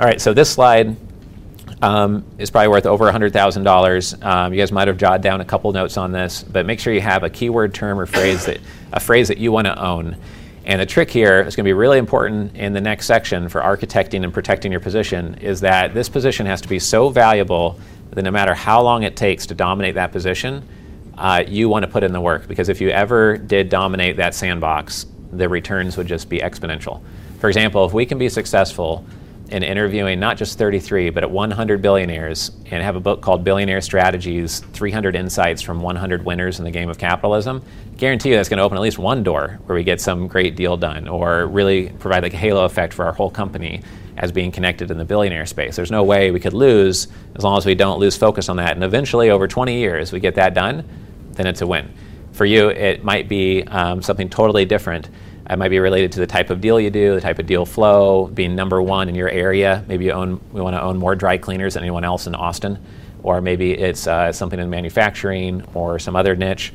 All right, so this slide um, is probably worth over $100,000. Um, you guys might have jotted down a couple notes on this, but make sure you have a keyword term or phrase that a phrase that you want to own. And the trick here is going to be really important in the next section for architecting and protecting your position is that this position has to be so valuable that no matter how long it takes to dominate that position, uh, you want to put in the work because if you ever did dominate that sandbox, the returns would just be exponential. For example, if we can be successful in interviewing not just 33, but at 100 billionaires and have a book called Billionaire Strategies 300 Insights from 100 Winners in the Game of Capitalism, guarantee you that's going to open at least one door where we get some great deal done or really provide like a halo effect for our whole company as being connected in the billionaire space. There's no way we could lose as long as we don't lose focus on that. And eventually, over 20 years, we get that done, then it's a win. For you, it might be um, something totally different it might be related to the type of deal you do, the type of deal flow, being number one in your area. Maybe you own, we want to own more dry cleaners than anyone else in Austin, or maybe it's uh, something in manufacturing or some other niche.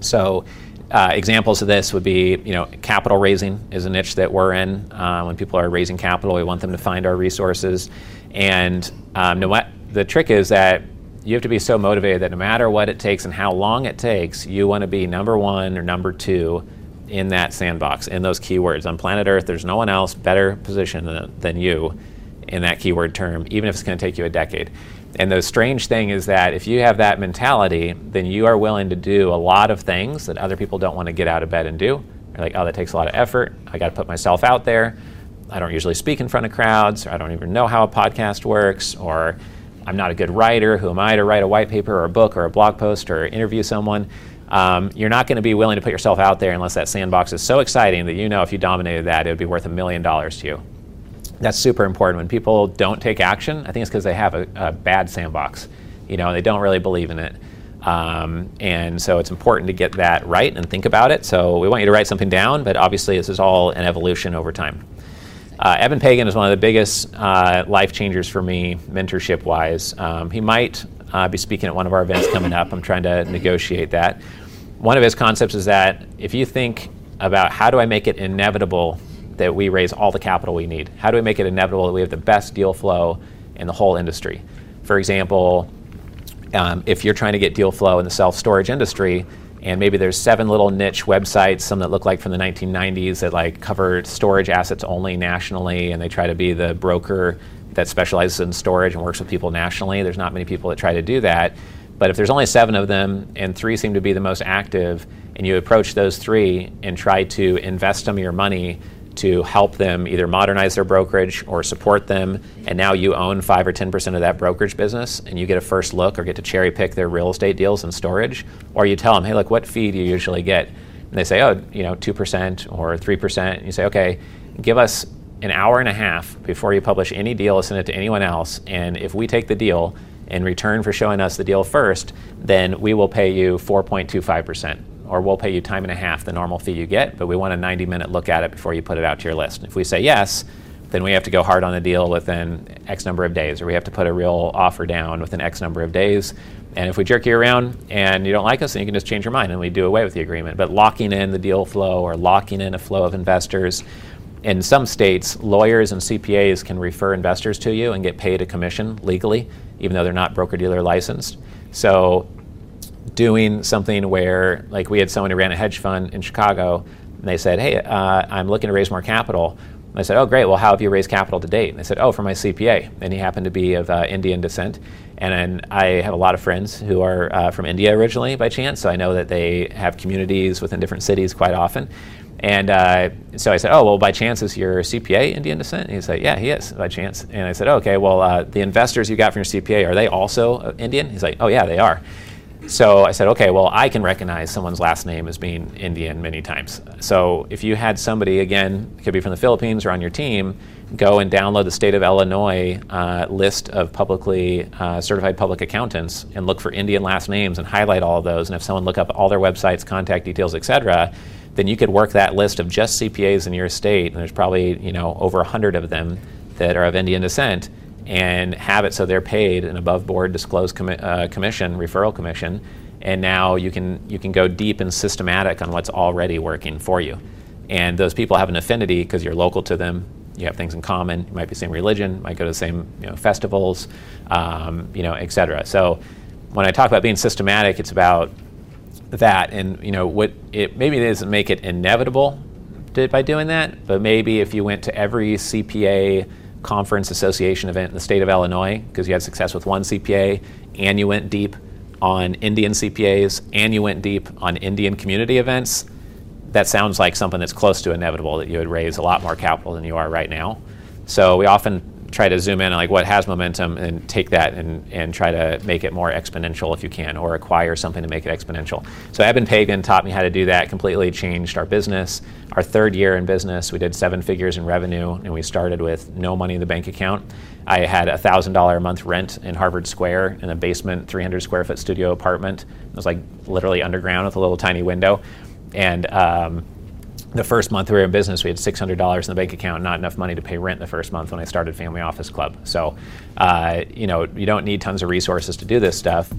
So, uh, examples of this would be, you know, capital raising is a niche that we're in. Uh, when people are raising capital, we want them to find our resources, and um, no, the trick is that you have to be so motivated that no matter what it takes and how long it takes, you want to be number one or number two in that sandbox, in those keywords. On planet Earth, there's no one else better positioned than, than you in that keyword term, even if it's going to take you a decade. And the strange thing is that if you have that mentality, then you are willing to do a lot of things that other people don't want to get out of bed and do. You're like, oh, that takes a lot of effort. I got to put myself out there. I don't usually speak in front of crowds, or I don't even know how a podcast works, or I'm not a good writer. Who am I to write a white paper or a book or a blog post or interview someone? Um, you're not going to be willing to put yourself out there unless that sandbox is so exciting that you know if you dominated that, it would be worth a million dollars to you. That's super important. When people don't take action, I think it's because they have a, a, bad sandbox. You know, they don't really believe in it. Um, and so it's important to get that right and think about it. So we want you to write something down, but obviously this is all an evolution over time. Uh, Eben Pagan is one of the biggest uh, life changers for me, mentorship wise. Um, he might uh, be speaking at one of our events coming up. I'm trying to negotiate that one of his concepts is that if you think about how do I make it inevitable that we raise all the capital we need? How do we make it inevitable that we have the best deal flow in the whole industry? For example, um, if you're trying to get deal flow in the self storage industry, and maybe there's seven little niche websites, some that look like from the 1990s that like cover storage assets only nationally, and they try to be the broker that specializes in storage and works with people nationally. There's not many people that try to do that. But if there's only seven of them and three seem to be the most active, and you approach those three and try to invest some of your money to help them either modernize their brokerage or support them, and now you own 5 or 10% of that brokerage business, and you get a first look or get to cherry pick their real estate deals and storage, or you tell them, hey, look, what fee do you usually get? And they say, oh, you know, 2% or 3%. And you say, okay, give us an hour and a half before you publish any deal send it to anyone else, and if we take the deal, in return for showing us the deal first, then we will pay you 4.25%, or we'll pay you time and a half the normal fee you get, but we want a 90 minute look at it before you put it out to your list. If we say yes, then we have to go hard on the deal within X number of days, or we have to put a real offer down within X number of days. And if we jerk you around and you don't like us, then you can just change your mind and we do away with the agreement. But locking in the deal flow or locking in a flow of investors, in some states, lawyers and CPAs can refer investors to you and get paid a commission legally even though they're not broker dealer licensed. So doing something where, like, we had someone who ran a hedge fund in Chicago, and they said, "Hey, uh, I'm looking to raise more capital." And I said, "Oh, great. Well, how have you raised capital to date?" And they said, "Oh, for my CPA." And he happened to be of uh, Indian descent. And I have a lot of friends who are uh, from India originally by chance, so I know that they have communities within different cities quite often. And uh, so I said, "Oh, well, by chance is your CPA Indian descent?" And he said, "Yeah, he is by chance." And I said, oh, "Okay, well, uh, the investors you got from your CPA are they also uh, Indian?" He's like, "Oh, yeah, they are." So I said, "Okay, well, I can recognize someone's last name as being Indian many times. So if you had somebody again, could be from the Philippines or on your team, go and download the state of Illinois uh, list of publicly uh, certified public accountants and look for Indian last names and highlight all of those. And if someone look up all their websites, contact details, et cetera." Then you could work that list of just CPAs in your state, and there's probably you know over 100 of them that are of Indian descent, and have it so they're paid an above-board disclosed commi- uh, commission, referral commission, and now you can you can go deep and systematic on what's already working for you, and those people have an affinity because you're local to them, You have things in common. You might be the same religion, might go to the same you know, festivals, um, you know, et cetera. So when I talk about being systematic, it's about that, and you know, what it maybe it doesn't make it inevitable to, by doing that, but maybe if you went to every CPA conference association event in the state of Illinois because you had success with one CPA and you went deep on Indian CPAs and you went deep on Indian community events, that sounds like something that's close to inevitable that you would raise a lot more capital than you are right now. So we often try to zoom in on like what has momentum and take that and, and try to make it more exponential if you can or acquire something to make it exponential. So Eben Pagan taught me how to do that, completely changed our business. Our third year in business, we did seven figures in revenue and we started with no money in the bank account. I had a $1,000 a month rent in Harvard Square in a basement, 300 square foot studio apartment. It was like literally underground with a little tiny window. And um, the first month we were in business, we had $600 in the bank account, not enough money to pay rent the first month when I started Family Office Club. So, uh, you know, you don't need tons of resources to do this stuff.